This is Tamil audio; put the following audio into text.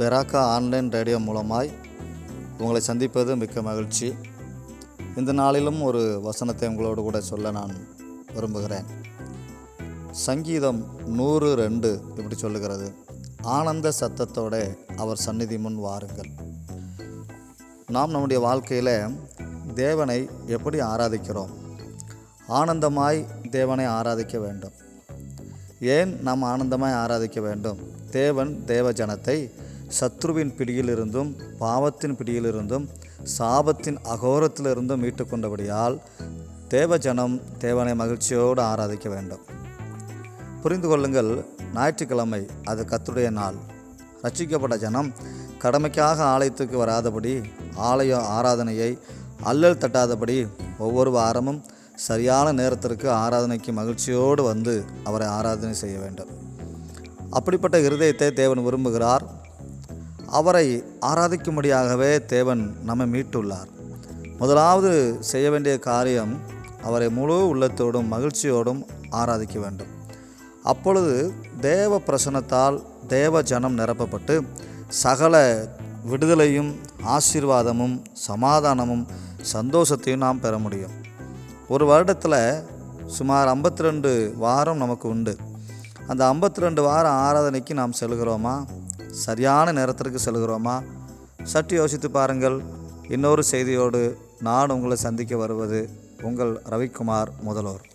பெராக்கா ஆன்லைன் ரேடியோ மூலமாய் உங்களை சந்திப்பது மிக்க மகிழ்ச்சி. இந்த நாளிலும் ஒரு வசனத்தை உங்களோடு கூட சொல்ல நான் விரும்புகிறேன். சங்கீதம் நூறு ரெண்டு இப்படி சொல்லுகிறது. ஆனந்த சத்தத்தோட அவர் சந்நிதி முன் வாருங்கள். நாம் நம்முடைய வாழ்க்கையில் தேவனை எப்படி ஆராதிக்கிறோம்? ஆனந்தமாய் தேவனை ஆராதிக்க வேண்டும். ஏன் நாம் ஆனந்தமாய் ஆராதிக்க வேண்டும்? தேவன் தேவ ஜனத்தை சத்ருவின் பிடியிலிருந்தும் பாவத்தின் பிடியிலிருந்தும் சாபத்தின் அகோரத்திலிருந்தும் மீட்டு கொண்டபடியால் தேவ ஜனம் தேவனை மகிழ்ச்சியோடு ஆராதிக்க வேண்டும். புரிந்து கொள்ளுங்கள் ஞாயிற்றுக்கிழமை அது கத்துடைய நாள். ரட்சிக்கப்பட்ட ஜனம் கடமைக்காக ஆலயத்துக்கு வராதபடி ஆலய ஆராதனையை அல்லல் தட்டாதபடி ஒவ்வொரு வாரமும் சரியான நேரத்திற்கு ஆராதனைக்கு மகிழ்ச்சியோடு வந்து அவரை ஆராதனை செய்ய வேண்டும். அப்படிப்பட்ட இருதயத்தை தேவன் விரும்புகிறார். அவரை ஆராதிக்கும்படியாகவே தேவன் நம்மை மீட்டுள்ளார். முதலாவது செய்ய வேண்டிய காரியம் அவரை முழு உள்ளத்தோடும் மகிழ்ச்சியோடும் ஆராதிக்க வேண்டும். அப்பொழுது தேவ பிரசனத்தால் தேவ ஜனம் நிரப்பப்பட்டு சகல விடுதலையும் ஆசீர்வாதமும் சமாதானமும் சந்தோஷத்தையும் நாம் பெற முடியும். ஒரு வருடத்தில் சுமார் 52 ரெண்டு வாரம் நமக்கு உண்டு. அந்த 52 ரெண்டு வாரம் ஆராதனைக்கு நாம் செல்கிறோமா? சரியான நேரத்திற்கு செல்கிறோமா? சற்று யோசித்து பாருங்கள். இன்னொரு செய்தியோடு நான் உங்களை சந்திக்க வருவது உங்கள் ரவிக்குமார் முதல்வர்.